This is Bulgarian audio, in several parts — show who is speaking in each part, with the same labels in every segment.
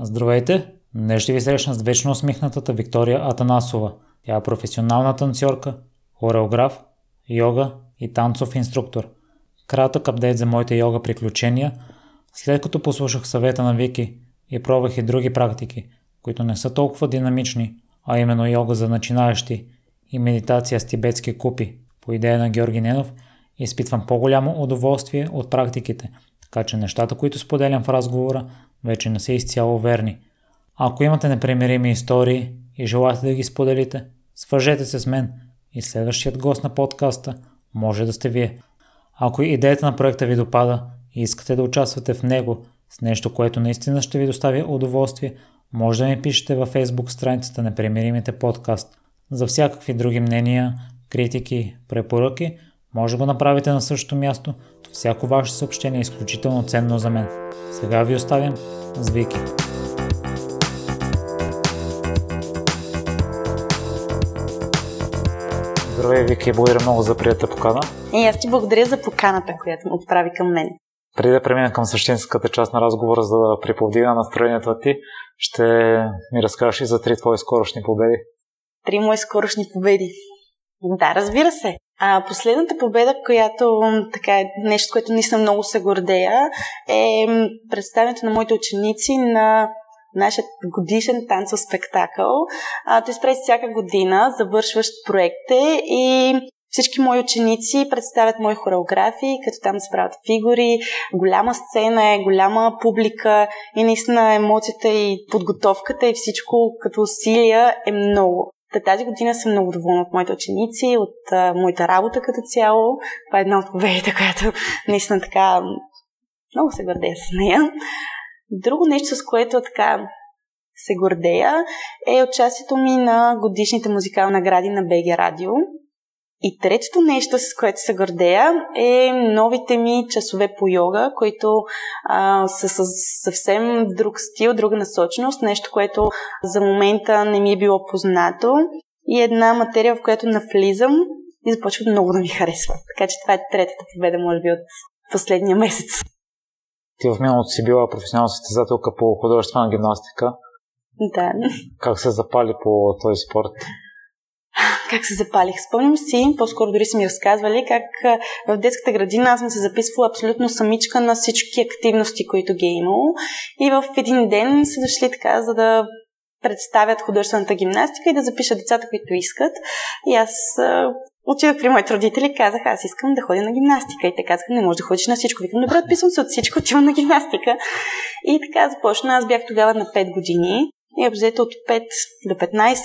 Speaker 1: Здравейте! Днес ще ви срещна с вечно усмихнатата Виктория Атанасова. Тя е професионална танцорка, хореограф, йога и танцов инструктор. Кратък апдейт за моите йога приключения. След като послушах съвета на Вики и пробвах и други практики, които не са толкова динамични, а именно йога за начинаещи и медитация с тибетски купи по идея на Георги Ненов, изпитвам по-голямо удоволствие от практиките, така че нещата, които споделям в разговора, вече не са изцяло верни. Ако имате непремирими истории и желаете да ги споделите, свържете се с мен и следващият гост на подкаста може да сте вие. Ако идеята на проекта ви допада и искате да участвате в него с нещо, което наистина ще ви достави удоволствие, може да ми пишете във Facebook страницата на Премиримите подкаст. За всякакви други мнения, критики, препоръки, може да го направите на същото място. Всяко ваше съобщение е изключително ценно за мен. Сега ви оставям с Вики. Здравей, Вики, благодаря много за прията покана.
Speaker 2: И аз ти благодаря за поканата, която му отправи към мен.
Speaker 1: Преди да преминем към същинската част на разговора за да приповдига настроението ти, ще ми разкажеш и за три твои скорошни победи.
Speaker 2: Три мои скорошни победи. Да, разбира се. А последната победа, която така е нещо, което наистина много се гордея, е представянето на моите ученици на нашия годишен танцов спектакъл. А, той през всяка година, завършващ проекте и всички мои ученици представят мои хореографии, като там се правят фигури, голяма сцена е, голяма публика и наистина емоцията и подготовката и всичко като усилия е много. Та тази година съм много доволна от моите ученици, от а, моята работа като цяло. Това е една от победите, която наистина така много се гордея с нея. Друго нещо, с което така се гордея, е участието ми на годишните музикални награди на БГ Радио. И третото нещо, с което се гордея, е новите ми часове по йога, които а, са с съвсем друг стил, друга насоченост, нещо, което за момента не ми е било познато. И една материя, в която навлизам и започва много да ми харесва. Така че това е третата победа, може би, от последния месец.
Speaker 1: Ти в миналото си била професионална състезателка по художествена гимнастика.
Speaker 2: Да.
Speaker 1: Как се запали по този спорт?
Speaker 2: Как се запалих. Спомням си, по-скоро дори са ми разказвали, как в детската градина аз съм се записвала абсолютно самичка на всички активности, които ги е имало. И в един ден са дошли така, за да представят художествената гимнастика и да запишат децата, които искат. И аз отидох при моите родители и казах, аз искам да ходя на гимнастика. И те казаха, не можеш да ходиш на всичко. Викам, добре, отписвам се от всичко, отивам на гимнастика. И така започна. Аз бях тогава на 5 години. И обзето от 5 до 15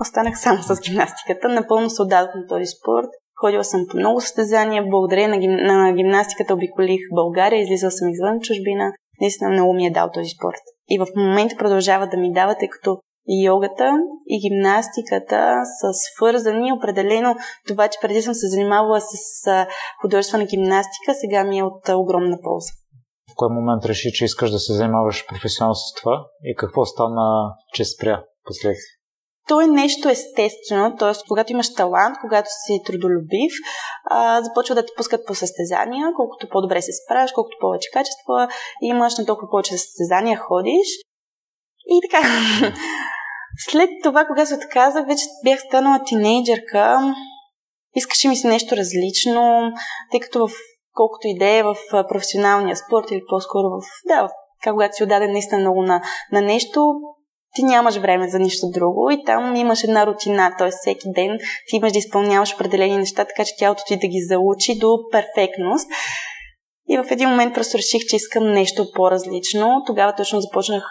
Speaker 2: останах само с гимнастиката. Напълно се отдадох на този спорт. Ходила съм по много състезания. Благодаря на, гим... на гимнастиката обиколих България, излизала съм извън чужбина. Наистина много ми е дал този спорт. И в момента продължава да ми дава, тъй като йогата и гимнастиката са свързани. Определено това, че преди съм се занимавала с художествена гимнастика, сега ми е от огромна полза.
Speaker 1: В кой момент реши, че искаш да се занимаваш професионално с това и какво стана, че спря последствие?
Speaker 2: То е нещо естествено, т.е. когато имаш талант, когато си трудолюбив, а, започва да те пускат по състезания, колкото по-добре се справяш, колкото повече качества имаш, на толкова повече състезания ходиш. И така. След това, когато се отказах, вече бях станала тинейджърка. Искаше ми се нещо различно, тъй като в колкото идея в професионалния спорт или по-скоро в, да, когато си отдаден наистина много на, на нещо, ти нямаш време за нищо друго и там имаш една рутина, т.е. всеки ден ти имаш да изпълняваш определени неща, така че тялото ти да ги заучи до перфектност. И в един момент просто реших, че искам нещо по-различно. Тогава точно започнах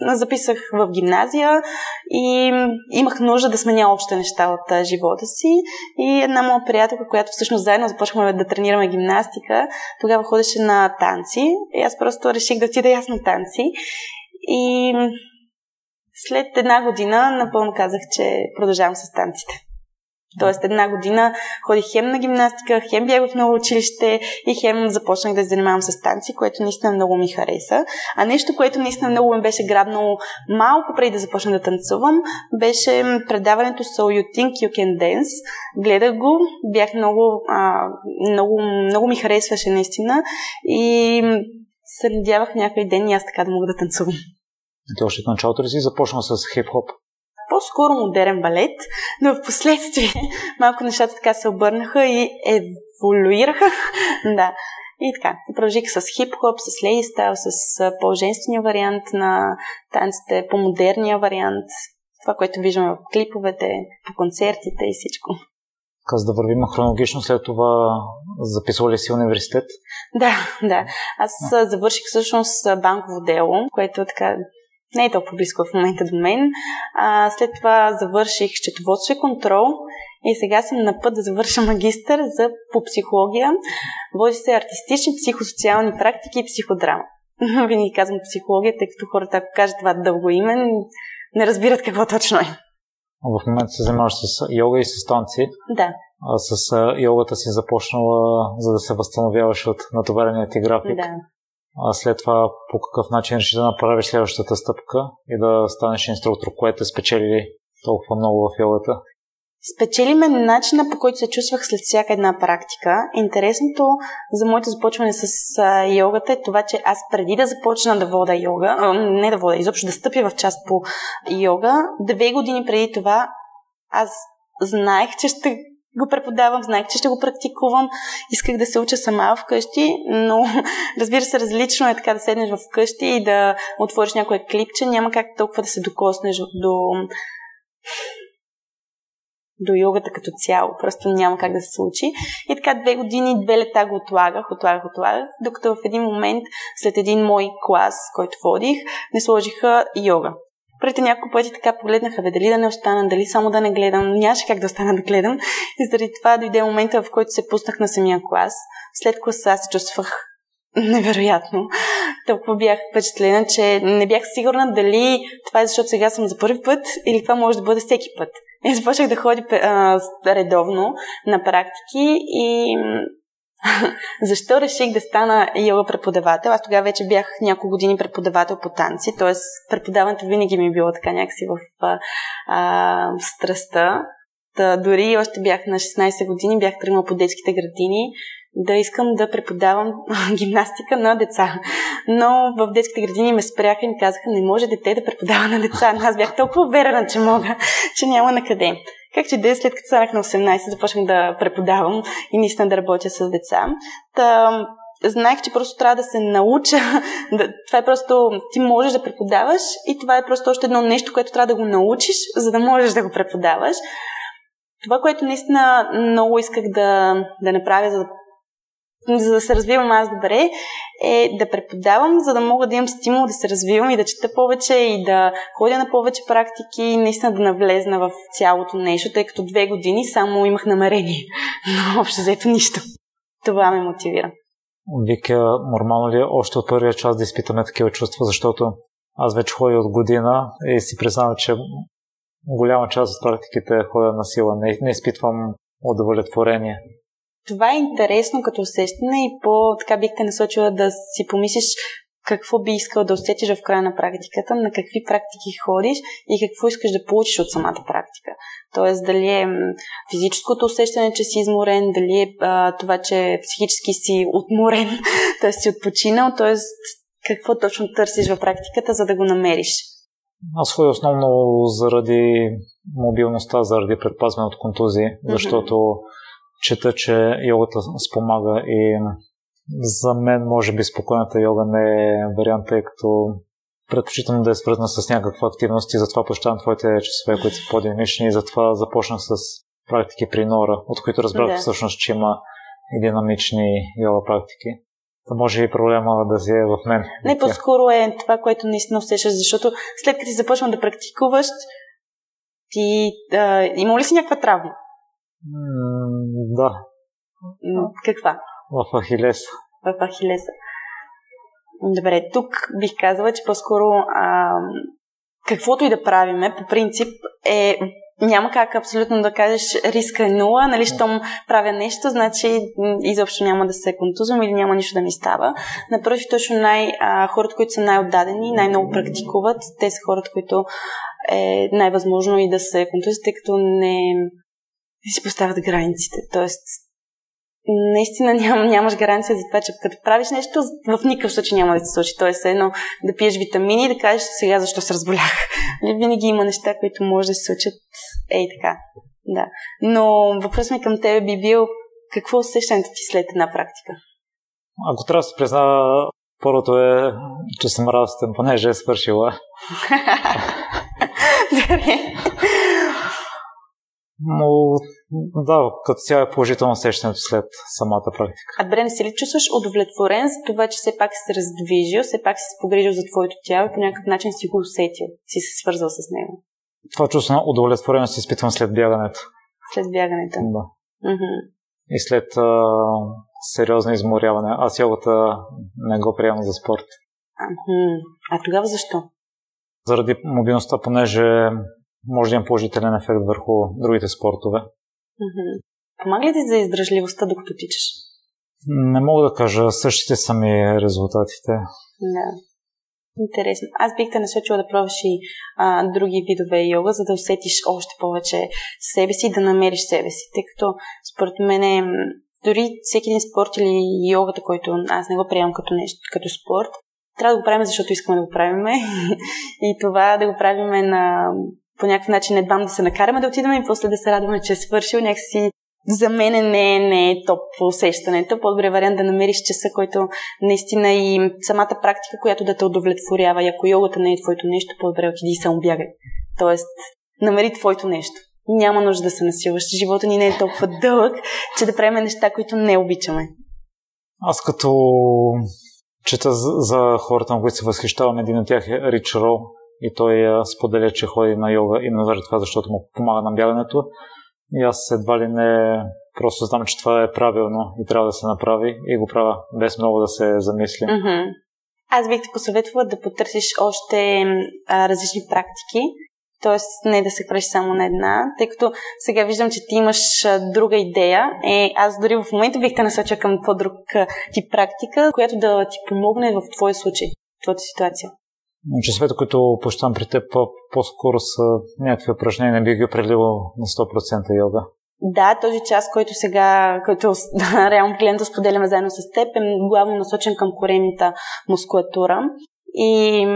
Speaker 2: записах в гимназия и имах нужда да сменя още неща от живота си. И една моя приятелка, която всъщност заедно започнахме да тренираме гимнастика, тогава ходеше на танци. И аз просто реших да отида аз на танци. И след една година напълно казах, че продължавам с танците. Тоест една година ходих хем на гимнастика, хем бях в ново училище и хем започнах да се занимавам с танци, което наистина много ми хареса. А нещо, което наистина много ме беше грабнало малко преди да започна да танцувам, беше предаването So You Think You Can Dance. Гледах го, бях много, а, много, много ми харесваше наистина и се надявах някой ден и аз така да мога да танцувам.
Speaker 1: Още в началото ли си започнал с хип-хоп?
Speaker 2: По-скоро модерен балет, но в последствие малко нещата така се обърнаха и еволюираха. да. И така, продължих с хип-хоп, с лейстайл, с по-женствения вариант на танците, по-модерния вариант, това, което виждаме в клиповете, по концертите и всичко.
Speaker 1: Каза да вървим хронологично, след това записва ли си университет?
Speaker 2: Да, да. Аз завърших всъщност банково дело, което така не е толкова близко в момента до мен. А, след това завърших счетоводство и контрол и сега съм на път да завърша магистър за, по психология. Води се артистични, психосоциални практики и психодрама. Винаги казвам психология, тъй като хората, ако кажат това дълго име, не разбират какво точно е.
Speaker 1: В момента се занимаваш с йога и с танци.
Speaker 2: Да.
Speaker 1: А с йогата си започнала, за да се възстановяваш от натоварения ти график.
Speaker 2: Да.
Speaker 1: А след това по какъв начин реши да направиш следващата стъпка и да станеш инструктор, което спечели толкова много в йогата?
Speaker 2: Спечели ме начина по който се чувствах след всяка една практика. Интересното за моето започване с йогата е това, че аз преди да започна да вода йога, не да вода, изобщо да стъпя в част по йога, две години преди това аз знаех, че ще го преподавам, знаех, че ще го практикувам, исках да се уча сама вкъщи, но разбира се, различно е така да седнеш вкъщи и да отвориш някое клипче, няма как толкова да се докоснеш до до йогата като цяло. Просто няма как да се случи. И така две години, две лета го отлагах, отлагах, отлагах, докато в един момент, след един мой клас, който водих, не сложиха йога. Първите няколко пъти така погледнаха, бе, дали да не остана, дали само да не гледам. Нямаше как да остана да гледам. И заради това дойде момента, в който се пуснах на самия клас. След класа се чувствах невероятно. Толкова бях впечатлена, че не бях сигурна дали това е защото сега съм за първи път или това може да бъде всеки път. И започнах да ходя а, редовно на практики и защо реших да стана йога преподавател? Аз тогава вече бях няколко години преподавател по танци, т.е. преподаването винаги ми е било така някакси в а, а, страста. Та, дори още бях на 16 години, бях тръгнала по детските градини да искам да преподавам гимнастика на деца. Но в детските градини ме спряха и ми казаха, не може дете да преподава на деца. Аз бях толкова уверена, че мога, че няма на къде. Как че де, след като станах на 18, започнах да преподавам и наистина да работя с деца. Та, знаех, че просто трябва да се науча. Това е просто, ти можеш да преподаваш и това е просто още едно нещо, което трябва да го научиш, за да можеш да го преподаваш. Това, което наистина много исках да, да направя, за да за да се развивам аз добре, е да преподавам, за да мога да имам стимул да се развивам и да чета повече и да ходя на повече практики и наистина да навлезна в цялото нещо, тъй като две години само имах намерение, но общо взето нищо. Това ме мотивира.
Speaker 1: Вика, нормално ли е още от първия час да изпитаме такива чувства, защото аз вече ходя от година и си признавам, че голяма част от практиките ходя на сила. Не, не изпитвам удовлетворение.
Speaker 2: Това е интересно като усещане и по-така бих те насочила да си помислиш какво би искал да усетиш в края на практиката, на какви практики ходиш и какво искаш да получиш от самата практика. Тоест, дали е физическото усещане, че си изморен, дали е а, това, че психически си отморен, т.е. си отпочинал, т.е. какво точно търсиш в практиката, за да го намериш.
Speaker 1: Аз ходя основно заради мобилността, заради предпазване от контузии, защото mm-hmm чета, че йогата спомага и за мен може би спокойната йога не е вариант, тъй като предпочитам да е свързана с някаква активност и затова посещавам твоите часове, които са по-динамични и затова започнах с практики при Нора, от които разбрах да. всъщност, че има и динамични йога практики. Да може и проблема да си е в мен.
Speaker 2: Не, по-скоро е това, което наистина усещаш, защото след като ти започвам да практикуваш, ти а, има ли си някаква травма?
Speaker 1: Да.
Speaker 2: Каква?
Speaker 1: В Ахилеса.
Speaker 2: В Ахилеса. Добре, тук бих казала, че по-скоро а, каквото и да правиме, по принцип е няма как абсолютно да кажеш риска е нула, нали, щом правя нещо, значи изобщо няма да се контузвам или няма нищо да ми става. Напротив, точно най, а, хората, които са най-отдадени, най-много практикуват, те са хората, които е най-възможно и да се контузват, тъй като не, и си поставят границите. Тоест, наистина ням, нямаш гаранция за това, че като правиш нещо, в никакъв случай няма да се случи. Тоест, едно да пиеш витамини и да кажеш сега защо се разболях. Винаги има неща, които може да се случат ей така. Да. Но въпрос ми към тебе би бил какво усещането ти след една практика?
Speaker 1: Ако трябва да се призна, първото е, че съм радостен, понеже е свършила. Но да, като цяло е положително усещането след самата практика.
Speaker 2: А добре, не си ли чувстваш удовлетворен за това, че все пак си се раздвижил, все пак си се погрижил за твоето тяло и по някакъв начин си го усетил, си се свързал с него?
Speaker 1: Това чувство на удовлетвореност изпитвам след бягането.
Speaker 2: След бягането?
Speaker 1: Да. И след а, сериозно изморяване. Аз йогата не го приемам за спорт.
Speaker 2: А тогава защо?
Speaker 1: Заради мобилността, понеже може да има положителен ефект върху другите спортове.
Speaker 2: Помага ли ти за издръжливостта, докато тичаш?
Speaker 1: Не мога да кажа, същите са ми резултатите.
Speaker 2: Да. Интересно. Аз бих те насочила да пробваш и а, други видове йога, за да усетиш още повече себе си и да намериш себе си. Тъй като според мен е, дори всеки един спорт или йогата, който аз не го приемам като нещо, като спорт, трябва да го правим, защото искаме да го правим. и това да го правим на по някакъв начин едва да се накараме да отидем и после да се радваме, че е свършил. Някакси за мен не не е топ усещането. По-добре вариант да намериш часа, който наистина и самата практика, която да те удовлетворява. И ако йогата не е твоето нещо, по-добре отиди и само бягай. Тоест, намери твоето нещо. Няма нужда да се насилваш. Живота ни не е толкова дълъг, че да правим неща, които не обичаме.
Speaker 1: Аз като чета за хората, на които се възхищавам, един от тях е Рич Роу и той споделя, че ходи на йога именно заради това, защото му помага на бягането. И аз едва ли не просто знам, че това е правилно и трябва да се направи и го правя без много да се замисли.
Speaker 2: Mm-hmm. Аз бих те посъветвала да потърсиш още а, различни практики, т.е. не да се хвършиш само на една, тъй като сега виждам, че ти имаш друга идея. Е, аз дори в момента бих те насочила към по-друг тип практика, която да ти помогне в твоя случай, в твоята ситуация.
Speaker 1: Часовете, които посещавам при теб, по-скоро са някакви упражнения, не би ги определил на 100% йога.
Speaker 2: Да, този час, който сега, който реално клиента споделяме заедно с теб, е главно насочен към коремната мускулатура. И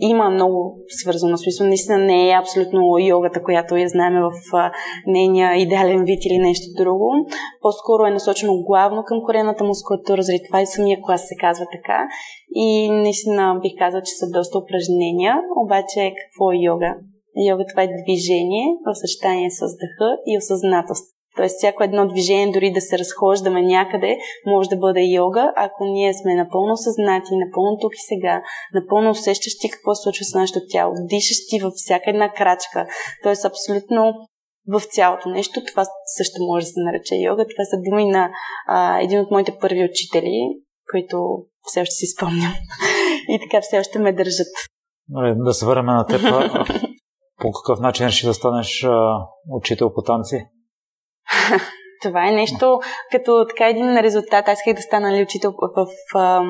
Speaker 2: има много свързано. Смисъл, наистина не е абсолютно йогата, която я знаем в нейния идеален вид или нещо друго. По-скоро е насочено главно към корената мускулатура, заради това и самия клас се казва така. И наистина бих казала, че са доста упражнения. Обаче какво е йога? Йога това е движение в съчетание с дъха и осъзнатост. Тоест, всяко едно движение, дори да се разхождаме някъде, може да бъде йога, ако ние сме напълно съзнати, напълно тук и сега, напълно усещащи какво се случва с нашето тяло, дишащи във всяка една крачка. Тоест, абсолютно в цялото нещо. Това също може да се нарече йога. Това са думи на а, един от моите първи учители, които все още си спомням. и така все още ме държат.
Speaker 1: Да се върнем на теб. по какъв начин реши да станеш а, учител по танци?
Speaker 2: Това е нещо като така един резултат. Аз исках да стана ли нали, учител в, в,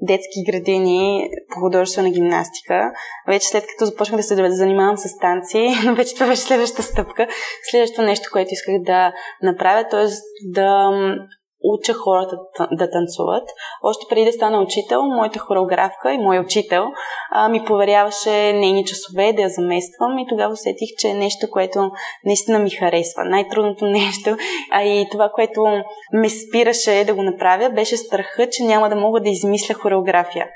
Speaker 2: детски градини по художествена гимнастика. Вече след като започнах да се занимавам с танци, вече това беше следващата стъпка. Следващото нещо, което исках да направя, т.е. да уча хората да танцуват. Още преди да стана учител, моята хореографка и мой учител а, ми поверяваше нейни часове да я замествам и тогава усетих, че е нещо, което наистина ми харесва. Най-трудното нещо, а и това, което ме спираше да го направя, беше страха, че няма да мога да измисля хореография.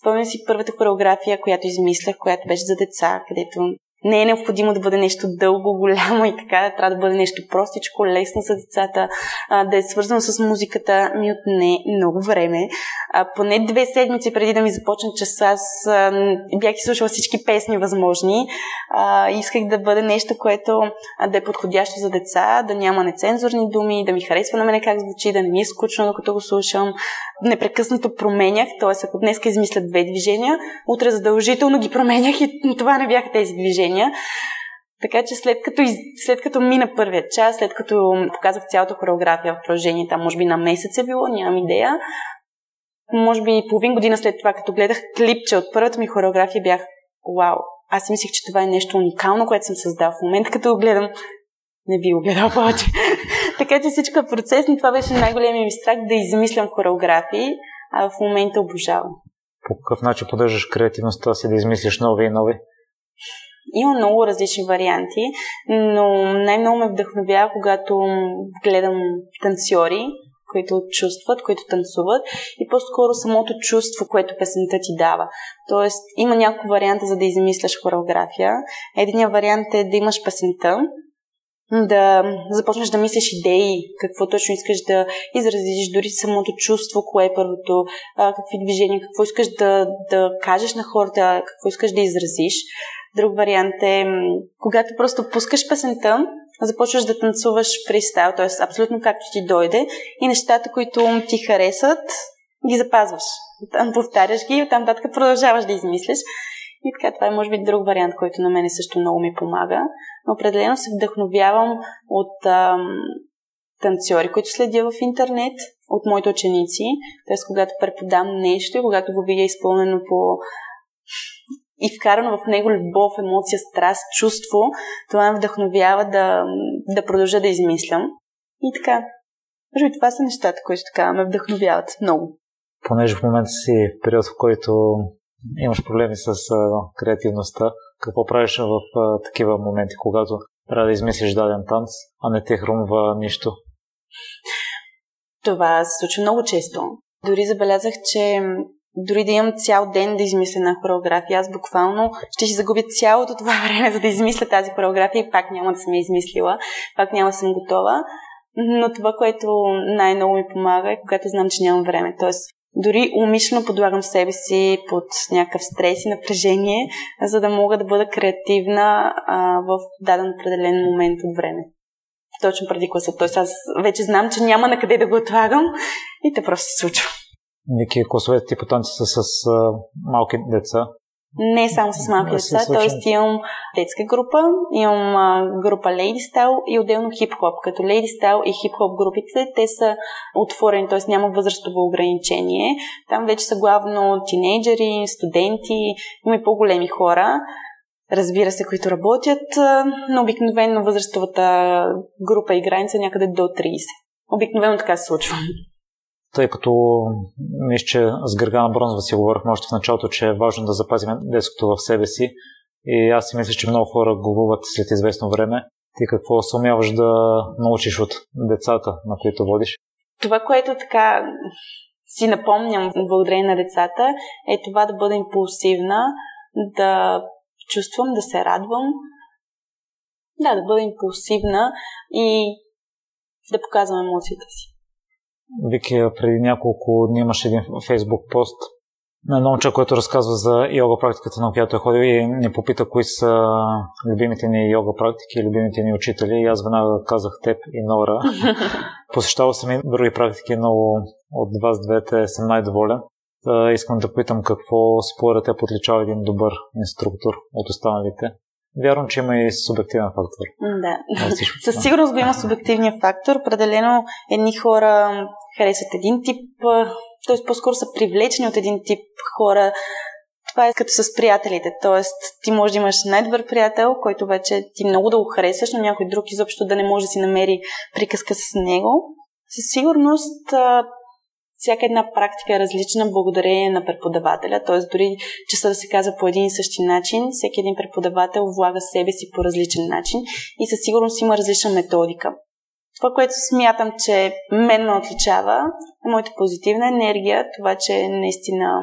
Speaker 2: Спомням си първата хореография, която измислях, която беше за деца, където не е необходимо да бъде нещо дълго, голямо и така. Трябва да бъде нещо простичко, лесно за децата, да е свързано с музиката. Ми отне много време. Поне две седмици преди да ми започне час, аз бях изслушала всички песни възможни. Исках да бъде нещо, което да е подходящо за деца, да няма нецензурни думи, да ми харесва на мене как звучи, да не ми е скучно, докато го слушам. Непрекъснато променях, т.е. ако днес измисля две движения, утре задължително ги променях и това не бяха тези движения движения. Така че след като, след като мина първият час, след като показах цялата хореография в продължение, там може би на месец е било, нямам идея, може би половин година след това, като гледах клипче от първата ми хореография, бях вау, аз си мислих, че това е нещо уникално, което съм създал. В момента, като го гледам, не би го гледал повече. така че всичко е процес, но това беше най-големият ми страх да измислям хореографии, а в момента обожавам.
Speaker 1: По какъв начин поддържаш креативността си да измислиш нови и нови?
Speaker 2: Има много различни варианти, но най-много ме вдъхновява, когато гледам танцори, които чувстват, които танцуват и по-скоро самото чувство, което песента ти дава. Тоест, има няколко варианта за да измисляш хореография. Единият вариант е да имаш песента, да започнеш да мислиш идеи, какво точно искаш да изразиш, дори самото чувство, кое е първото, какви движения, какво искаш да, да кажеш на хората, какво искаш да изразиш. Друг вариант е, когато просто пускаш песента, започваш да танцуваш фристайл, т.е. абсолютно както ти дойде и нещата, които ти харесат, ги запазваш. Там повтаряш ги и оттам нататък продължаваш да измислиш. И така, това е може би друг вариант, който на мен също много ми помага. Но определено се вдъхновявам от ам, танцори, които следя в интернет, от моите ученици. Т.е. когато преподам нещо и когато го видя изпълнено по и вкарано в него любов, емоция, страст, чувство, това ме вдъхновява да, да продължа да измислям. И така. Може би това са нещата, които така ме вдъхновяват много.
Speaker 1: Понеже в момента си в период, в който имаш проблеми с а, креативността, какво правиш в а, такива моменти, когато трябва да измислиш даден танц, а не те хрумва нищо?
Speaker 2: Това се случва много често. Дори забелязах, че дори да имам цял ден да измисля на хореография, аз буквално ще си загубя цялото това време, за да измисля тази хореография и пак няма да съм я измислила, пак няма да съм готова. Но това, което най-много ми помага е когато знам, че нямам време. Тоест, дори умишлено подлагам себе си под някакъв стрес и напрежение, за да мога да бъда креативна а, в даден определен момент от време. Точно преди класа. Тоест аз вече знам, че няма на къде да го отлагам и те просто се случва.
Speaker 1: Вики, класовете ти по танци са с а, малки деца.
Speaker 2: Не само с малки деца, т.е. имам детска група, имам а, група Lady Style и отделно хип-хоп. Като Lady Style и хип-хоп групите, те са отворени, т.е. няма възрастово ограничение. Там вече са главно тинейджери, студенти, има и по-големи хора разбира се, които работят, но обикновено възрастовата група и граница някъде до 30. Обикновено така се случва
Speaker 1: тъй като мисля, че с Гъргана Бронзова си говорихме още в началото, че е важно да запазим детското в себе си и аз си мисля, че много хора губват след известно време. Ти какво сумяваш да научиш от децата, на които водиш?
Speaker 2: Това, което така си напомням благодарение на децата, е това да бъда импулсивна, да чувствам, да се радвам, да, да бъда импулсивна и да показвам емоциите си.
Speaker 1: Вики, преди няколко дни имаше един фейсбук пост на едно момче, което разказва за йога практиката, на която е ходил и ни попита кои са любимите ни йога практики любимите ни учители. И аз веднага казах теб и Нора. Посещавал съм и други практики, но от вас двете съм най-доволен. Та искам да питам какво според те отличава един добър инструктор от останалите. Вярвам, че има и субективен фактор.
Speaker 2: Да. Със сигурност го има субективния фактор. Определено едни хора харесват един тип, т.е. по-скоро са привлечени от един тип хора. Това е като с приятелите. Тоест, ти можеш да имаш най-добър приятел, който вече ти много да го харесваш, но някой друг изобщо да не може да си намери приказка с него. Със сигурност всяка една практика е различна благодарение на преподавателя, т.е. дори часа да се казва по един и същи начин, всеки един преподавател влага себе си по различен начин и със сигурност има различна методика. Това, което смятам, че мен ме отличава, е моята позитивна енергия, това, че наистина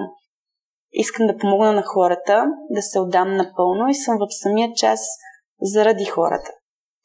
Speaker 2: искам да помогна на хората, да се отдам напълно и съм в самия час заради хората.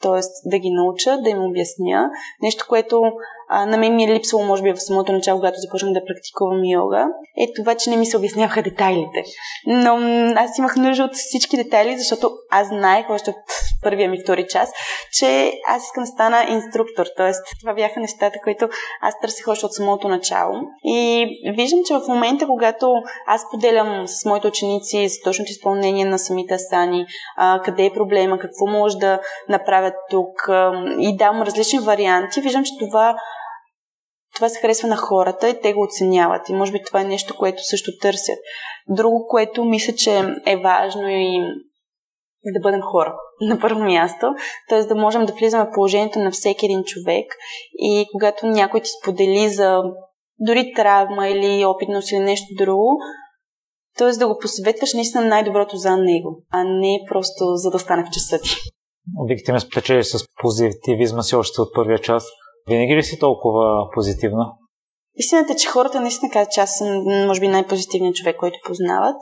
Speaker 2: Тоест да ги науча, да им обясня. Нещо, което а, на мен ми е липсало, може би, в самото начало, когато започнах да практикувам йога, е това, че не ми се обясняваха детайлите. Но аз имах нужда от всички детайли, защото аз знаех още от първия ми втори час, че аз искам да стана инструктор. Тоест, това бяха нещата, които аз търсих още от самото начало. И виждам, че в момента, когато аз поделям с моите ученици за точното изпълнение на самите асани, а, къде е проблема, какво може да направят тук и дам различни варианти, виждам, че това това се харесва на хората и те го оценяват. И може би това е нещо, което също търсят. Друго, което мисля, че е важно и да бъдем хора на първо място, т.е. да можем да влизаме в положението на всеки един човек и когато някой ти сподели за дори травма или опитност или нещо друго, т.е. да го посъветваш наистина най-доброто за него, а не просто за да стане в часа ти.
Speaker 1: Вики, ти ме спечели с позитивизма си още от първия час. Винаги ли си толкова позитивна?
Speaker 2: Истината е, че хората наистина казват, че аз съм, може би, най-позитивният човек, който познават.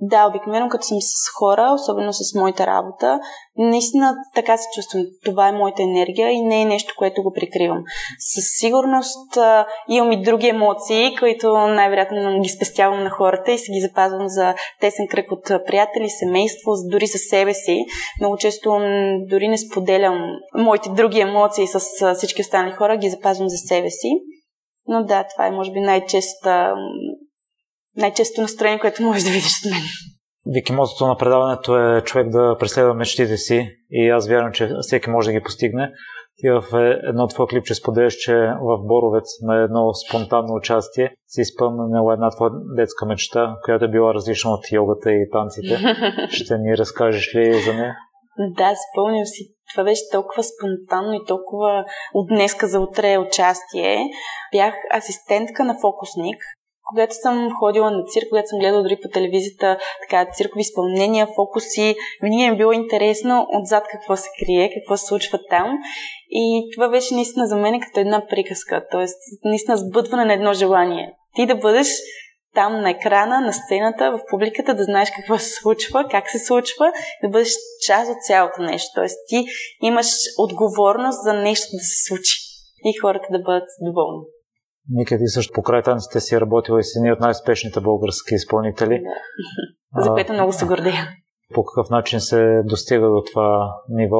Speaker 2: Да, обикновено като съм с хора, особено с моята работа, наистина така се чувствам. Това е моята енергия и не е нещо, което го прикривам. Със сигурност а, имам и други емоции, които най-вероятно ги спестявам на хората и се ги запазвам за тесен кръг от приятели, семейство, дори за себе си. Много често дори не споделям моите други емоции с всички останали хора, ги запазвам за себе си. Но да, това е може би най-честа най-често настроение, което можеш да видиш от мен.
Speaker 1: Вики, мотото на предаването е човек да преследва мечтите си и аз вярвам, че всеки може да ги постигне. Ти в едно твое клипче споделяш, че в Боровец на едно спонтанно участие си изпълнила една твоя детска мечта, която е била различна от йогата и танците. Ще ни разкажеш ли за нея?
Speaker 2: Да, спомням си. Това беше толкова спонтанно и толкова от днеска за утре участие. Бях асистентка на фокусник когато съм ходила на цирк, когато съм гледала дори по телевизията така, циркови изпълнения, фокуси, винаги ми е било интересно отзад какво се крие, какво се случва там. И това беше наистина за мен като една приказка, т.е. наистина сбъдване на едно желание. Ти да бъдеш там на екрана, на сцената, в публиката, да знаеш какво се случва, как се случва, да бъдеш част от цялото нещо. Тоест ти имаш отговорност за нещо да се случи и хората да бъдат доволни.
Speaker 1: Ника, ти също покрай танците си работила и си един от най-успешните български изпълнители.
Speaker 2: Да. За което много се гордея.
Speaker 1: По какъв начин се достига до това ниво?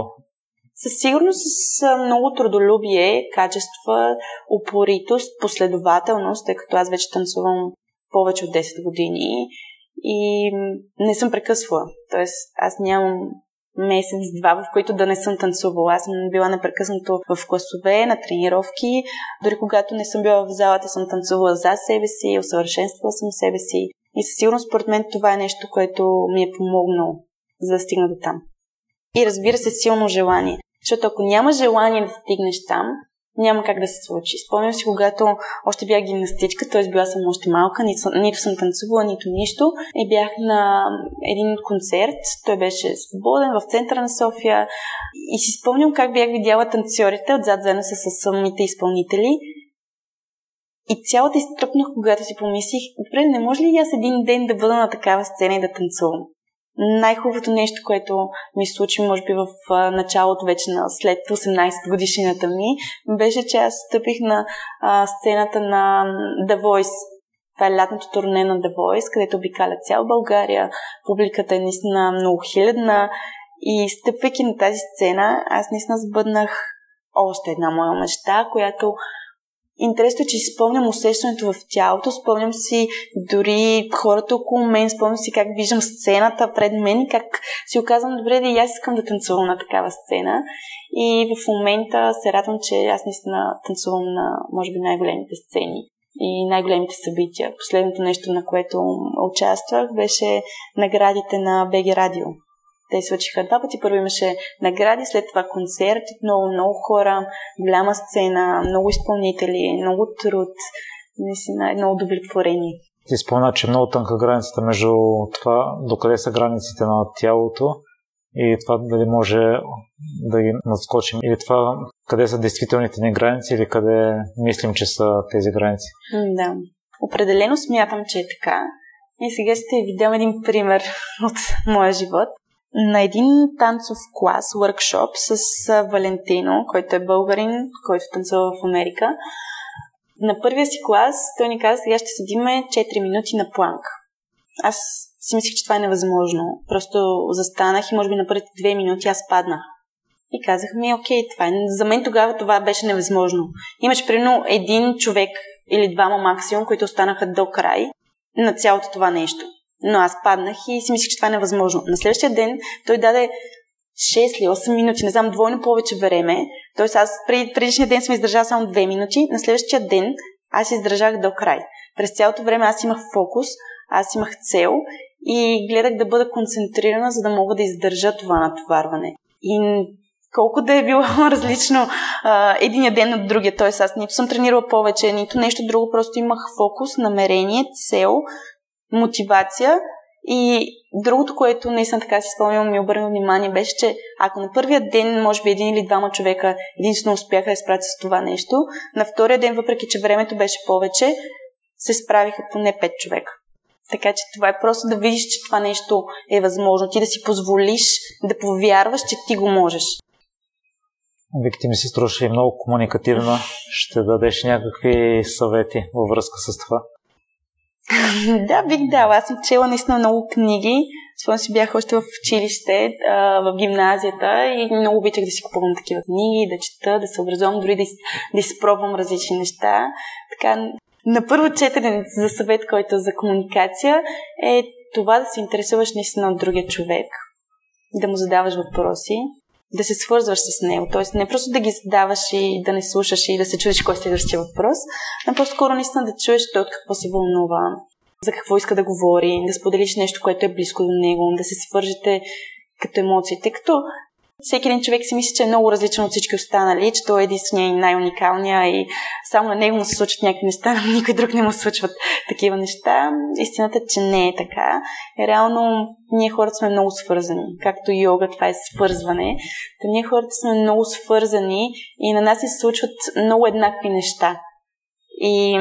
Speaker 2: Със сигурност с много трудолюбие, качества, упоритост, последователност, тъй като аз вече танцувам повече от 10 години и не съм прекъсвала. Тоест, аз нямам месец-два, в които да не съм танцувала. Аз съм била непрекъснато в класове, на тренировки. Дори когато не съм била в залата, съм танцувала за себе си, усъвършенствала съм себе си. И със сигурност, според мен, това е нещо, което ми е помогнало за да стигна до там. И разбира се, силно желание. Защото ако няма желание да стигнеш там, няма как да се случи. Спомням си, когато още бях гимнастичка, т.е. била съм още малка, нито, нито съм танцувала, нито нищо. И бях на един концерт, той беше свободен в центъра на София. И си спомням как бях видяла танцорите отзад заедно с, самите изпълнители. И цялата изтръпнах, когато си помислих, добре, не може ли аз един ден да бъда на такава сцена и да танцувам? Най-хубавото нещо, което ми случи, може би в началото вече на след 18 годишнината ми, беше, че аз стъпих на а, сцената на The Voice. Това е лятното турне на The Voice, където обикаля цяла България. Публиката е наистина много хилядна. И стъпвайки на тази сцена, аз наистина сбъднах още една моя мечта, която Интересно е, че спомням усещането в тялото, спомням си дори хората около мен, спомням си как виждам сцената пред мен и как си оказвам, добре, да и аз искам да танцувам на такава сцена. И в момента се радвам, че аз наистина танцувам на, може би, най-големите сцени и най-големите събития. Последното нещо, на което участвах, беше наградите на БГ Радио те се случиха два пъти. Първо имаше награди, след това концерт, много, много хора, голяма сцена, много изпълнители, много труд, наистина едно удовлетворение.
Speaker 1: Ти спомена, че много тънка границата между това, докъде са границите на тялото и това дали може да ги надскочим. Или това къде са действителните ни граници или къде мислим, че са тези граници.
Speaker 2: Да. Определено смятам, че е така. И сега ще ви дам един пример от моя живот на един танцов клас, workshop с Валентино, който е българин, който танцува в Америка. На първия си клас той ни каза, сега ще седиме 4 минути на планк. Аз си мислих, че това е невъзможно. Просто застанах и може би на първите 2 минути аз паднах. И казах ми, окей, това е. За мен тогава това беше невъзможно. Имаше примерно един човек или двама максимум, които останаха до край на цялото това нещо. Но аз паднах и си мислих, че това е невъзможно. На следващия ден той даде 6 или 8 минути, не знам, двойно повече време. Тоест аз преди, предишния ден съм издържала само 2 минути, на следващия ден аз издържах до край. През цялото време аз имах фокус, аз имах цел и гледах да бъда концентрирана, за да мога да издържа това натоварване. И колко да е било различно а, единия ден от другия. Т.е. аз нито съм тренирала повече, нито нещо друго, просто имах фокус, намерение, цел, мотивация и другото, което наистина така си спомням ми обърна внимание, беше, че ако на първия ден, може би един или двама човека единствено успяха да справят с това нещо, на втория ден, въпреки че времето беше повече, се справиха поне пет човека. Така че това е просто да видиш, че това нещо е възможно. Ти да си позволиш да повярваш, че ти го можеш.
Speaker 1: Вики, ти ми се струваше и много комуникативна. Ще дадеш някакви съвети във връзка с това?
Speaker 2: да, бих дала. Аз съм чела наистина много книги. Спомням си бях още в училище, в гимназията и много обичах да си купувам такива книги, да чета, да се образувам, дори да, да изпробвам различни неща. Така, на първо четене за съвет, който е за комуникация, е това да се интересуваш наистина от другия човек, да му задаваш въпроси, да се свързваш с него. Тоест не просто да ги задаваш и да не слушаш и да се чудиш кой е следващия въпрос, а по-скоро наистина да чуеш той от какво се вълнува, за какво иска да говори, да споделиш нещо, което е близко до него, да се свържете като емоциите, като всеки един човек си мисли, че е много различен от всички останали, че той е единствения и най-уникалния и само на него му се случват някакви неща, но никой друг не му случват такива неща. Истината е, че не е така. Реално ние хората сме много свързани. Както йога, това е свързване. Та ние хората сме много свързани и на нас се случват много еднакви неща. И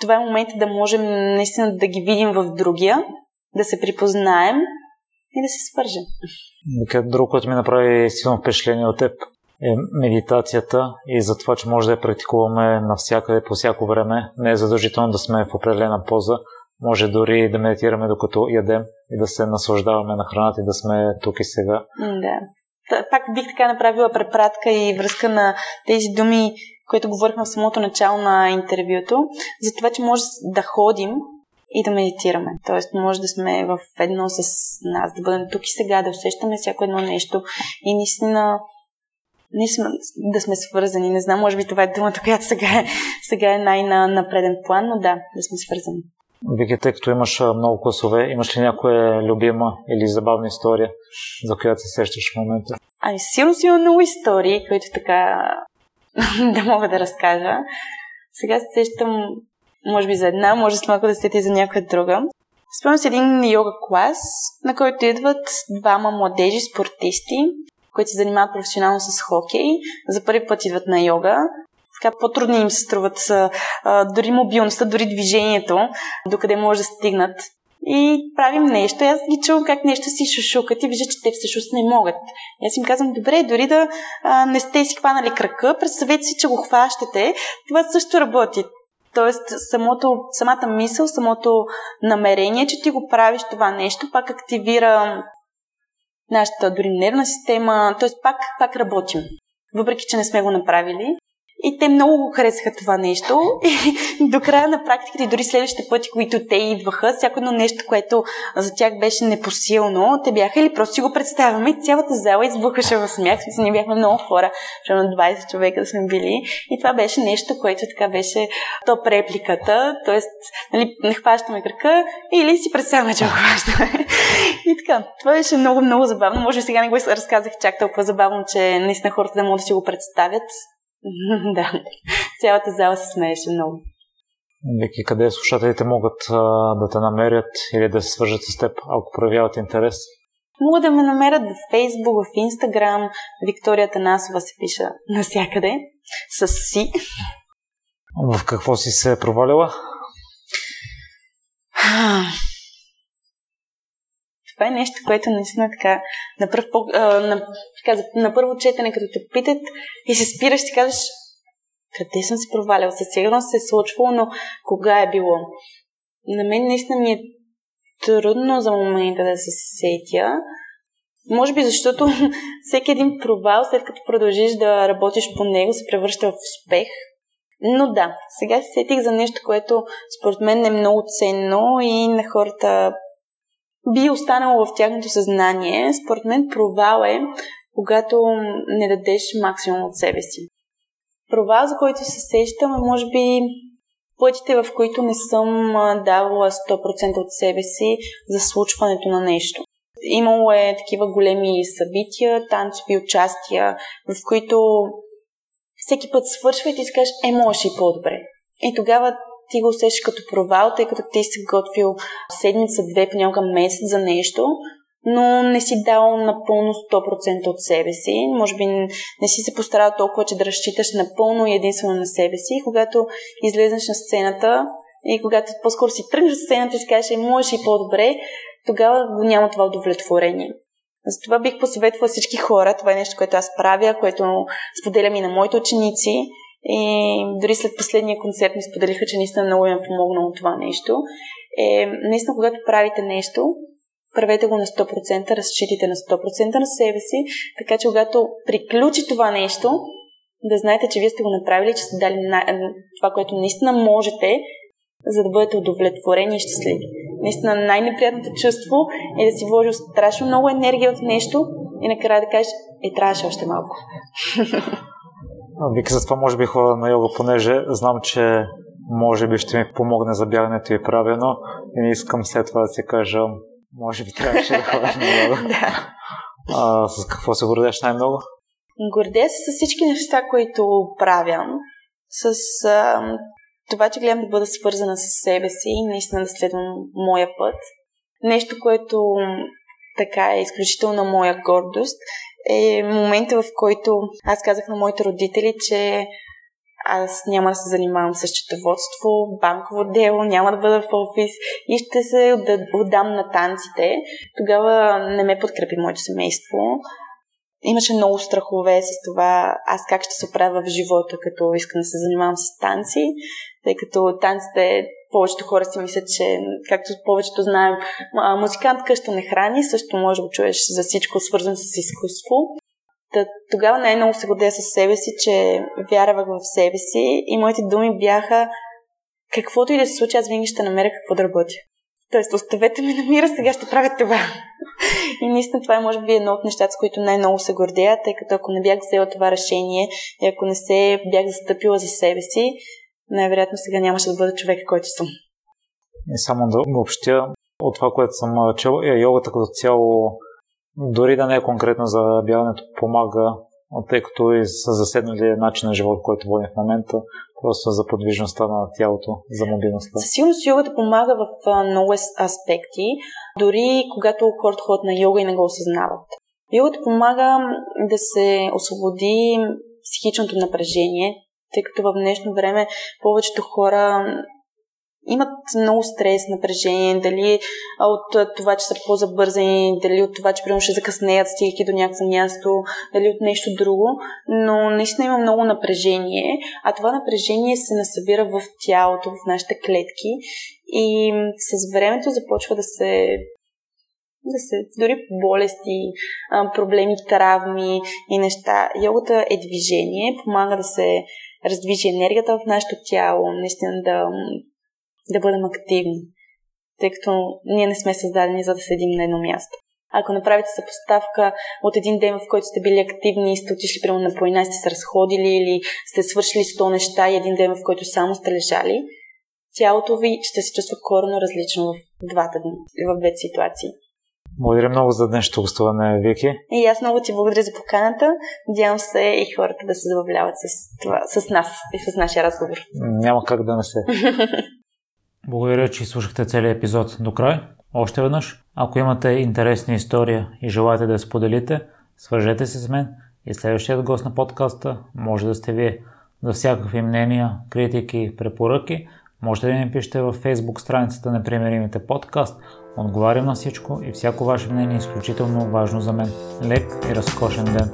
Speaker 2: това е момента да можем наистина да ги видим в другия, да се припознаем и да се свържем.
Speaker 1: Друго, което ми направи силно впечатление от теб е медитацията и за това, че може да я практикуваме навсякъде, по всяко време. Не е задължително да сме в определена поза. Може дори да медитираме докато ядем и да се наслаждаваме на храната и да сме тук и сега.
Speaker 2: Да. Пак бих така направила препратка и връзка на тези думи, които говорихме в самото начало на интервюто, за това, че може да ходим и да медитираме. Тоест, може да сме в едно с нас, да бъдем тук и сега, да усещаме всяко едно нещо и наистина не сме, да сме свързани. Не знам, може би това е думата, която сега е, сега е най-на преден план, но да, да сме свързани.
Speaker 1: Вики, тъй като имаш много класове, имаш ли някоя любима или забавна история, за която се сещаш в момента?
Speaker 2: Ами, сигурно си има много истории, които така да мога да разкажа. Сега се сещам може би за една, може с малко да сети за някоя друга. Спомням си един йога клас, на който идват двама младежи спортисти, които се занимават професионално с хокей. За първи път идват на йога. Така по-трудни им се струват а, дори мобилността, дори движението, докъде може да стигнат. И правим нещо. аз ги чувам как нещо си шушукат и вижда, че те всъщност не могат. И аз им казвам, добре, дори да а, не сте си хванали крака, представете си, че го хващате. Това също работи. Тоест, самото, самата мисъл, самото намерение, че ти го правиш това нещо, пак активира нашата дори нервна система, т.е. пак, пак работим. Въпреки, че не сме го направили. И те много го харесаха това нещо. И до края на практиката и дори следващите пъти, които те идваха, всяко едно нещо, което за тях беше непосилно, те бяха или просто си го представяме и цялата зала избухаше в смях. Смисъл, ние бяхме много хора, на 20 човека сме били. И това беше нещо, което така беше топ репликата. Тоест, нали, не хващаме крака или си представяме, че го хващаме. И така, това беше много, много забавно. Може би сега не го разказах чак толкова забавно, че наистина хората да могат да си го представят. да, цялата зала се смееше много.
Speaker 1: Вики, къде слушателите могат а, да те намерят или да се свържат с теб, ако проявяват интерес?
Speaker 2: Могат да ме намерят в Facebook, в Instagram. Виктория Танасова се пиша насякъде. С си.
Speaker 1: В какво си се провалила?
Speaker 2: Това е нещо, което наистина така на, пръв, на, така, на първо четене, като те питат и се спираш, си казваш къде съм се провалял. Със сигурност се е случвало, но кога е било? На мен наистина ми е трудно за момента да се сетя. Може би защото всеки един провал, след като продължиш да работиш по него, се превръща в успех. Но да, сега се сетих за нещо, което според мен е много ценно и на хората би останало в тяхното съзнание. Според мен провал е, когато не дадеш максимум от себе си. Провал, за който се сещам, е може би пътите, в които не съм давала 100% от себе си за случването на нещо. Имало е такива големи събития, танцови участия, в които всеки път свършва и ти си кажеш, е, може и по-добре. И тогава ти го усещаш като провал, тъй като ти си готвил седмица, две, понякога месец за нещо, но не си дал напълно 100% от себе си. Може би не си се постарал толкова, че да разчиташ напълно и единствено на себе си. Когато излезеш на сцената и когато по-скоро си тръгнеш на сцената и си кажеш, можеш и по-добре, тогава го няма това удовлетворение. Затова бих посъветвала всички хора, това е нещо, което аз правя, което споделям и на моите ученици. И дори след последния концерт ми споделиха, че наистина много им е помогнало това нещо. Е, наистина, когато правите нещо, правете го на 100%, разчитайте на 100% на себе си, така че когато приключи това нещо, да знаете, че вие сте го направили, че сте дали това, което наистина можете, за да бъдете удовлетворени и щастливи. Наистина най-неприятното чувство е да си вложил страшно много енергия в нещо и накрая да кажеш, е, трябваше още малко.
Speaker 3: Вика, за това може би хора на йога, понеже знам, че може би ще ми помогне за бягането и правилно и не искам след това да си кажа, може би трябваше да ходя на йога.
Speaker 2: да.
Speaker 3: А, с какво се гордееш най-много?
Speaker 2: Гордея се с всички неща, които правям. С а, това, че гледам да бъда свързана с себе си и наистина да следвам моя път. Нещо, което така е изключително моя гордост, е момента, в който аз казах на моите родители, че аз няма да се занимавам с счетоводство, банково дело, няма да бъда в офис и ще се отдам на танците. Тогава не ме подкрепи моето семейство. Имаше много страхове с това аз как ще се оправя в живота, като искам да се занимавам с танци, тъй като танците повечето хора си мислят, че, както повечето знаем, музикант къща не храни, също може да чуеш за всичко свързано с изкуство. Тогава най-много се гордея с себе си, че вярвах в себе си и моите думи бяха каквото и да се случи, аз винаги ще намеря какво да работя. Тоест, оставете ме на мира, сега ще правя това. И наистина това е, може би, едно от нещата, с които най-много се гордея, тъй като ако не бях взела това решение и ако не се бях застъпила за себе си, най-вероятно сега нямаше да бъда човека, който съм.
Speaker 3: И само да обобщя от това, което съм чел, е йогата като цяло, дори да не е конкретно за бягането, помага, тъй като и са заседнали начин на живот, който водим в момента, просто за подвижността на тялото, за мобилността.
Speaker 2: Със сигурност йогата помага в много аспекти, дори когато хората ходят на йога и не го осъзнават. Йогата помага да се освободи психичното напрежение, тъй като в днешно време повечето хора имат много стрес, напрежение, дали от това, че са по-забързани, дали от това, че примерно ще закъснеят, стигайки до някакво място, дали от нещо друго, но наистина има много напрежение, а това напрежение се насъбира в тялото, в нашите клетки и с времето започва да се да се, дори болести, проблеми, травми и неща. Йогата е движение, помага да се раздвижи енергията в нашето тяло, наистина да, да бъдем активни, тъй като ние не сме създадени за да седим на едно място. Ако направите съпоставка от един ден, в който сте били активни и сте отишли примерно на планина, сте се разходили или сте свършили 100 неща и един ден, в който само сте лежали, тялото ви ще се чувства коренно различно в двата дни, в двете ситуации.
Speaker 3: Благодаря много за днешното гостуване, Вики.
Speaker 2: И аз много ти благодаря за поканата. Надявам се и хората да се забавляват с, това, с нас и с нашия разговор.
Speaker 3: Няма как да не се.
Speaker 1: Благодаря, че слушахте целият епизод до край. Още веднъж, ако имате интересна история и желаете да я споделите, свържете се с мен и следващият гост на подкаста може да сте вие. За всякакви мнения, критики, препоръки, можете да ни пишете във Facebook страницата на Примеримите подкаст. Отговарям на всичко и всяко ваше мнение е изключително важно за мен. Лек и разкошен ден!